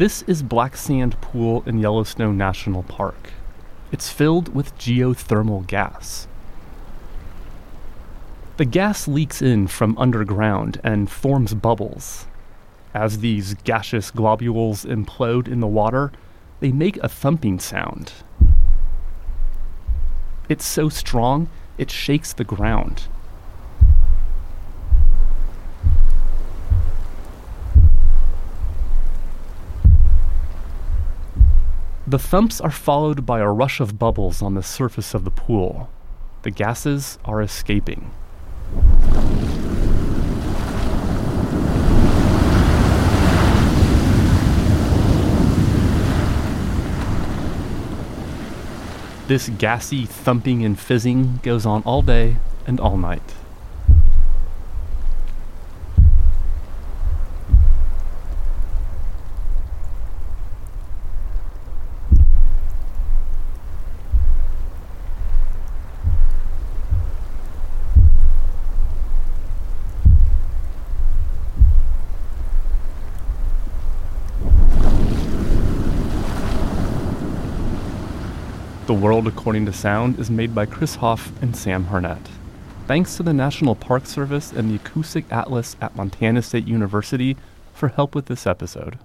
This is Black Sand Pool in Yellowstone National Park. It's filled with geothermal gas. The gas leaks in from underground and forms bubbles. As these gaseous globules implode in the water, they make a thumping sound. It's so strong, it shakes the ground. The thumps are followed by a rush of bubbles on the surface of the pool. The gases are escaping. This gassy thumping and fizzing goes on all day and all night. The World According to Sound is made by Chris Hoff and Sam Harnett. Thanks to the National Park Service and the Acoustic Atlas at Montana State University for help with this episode.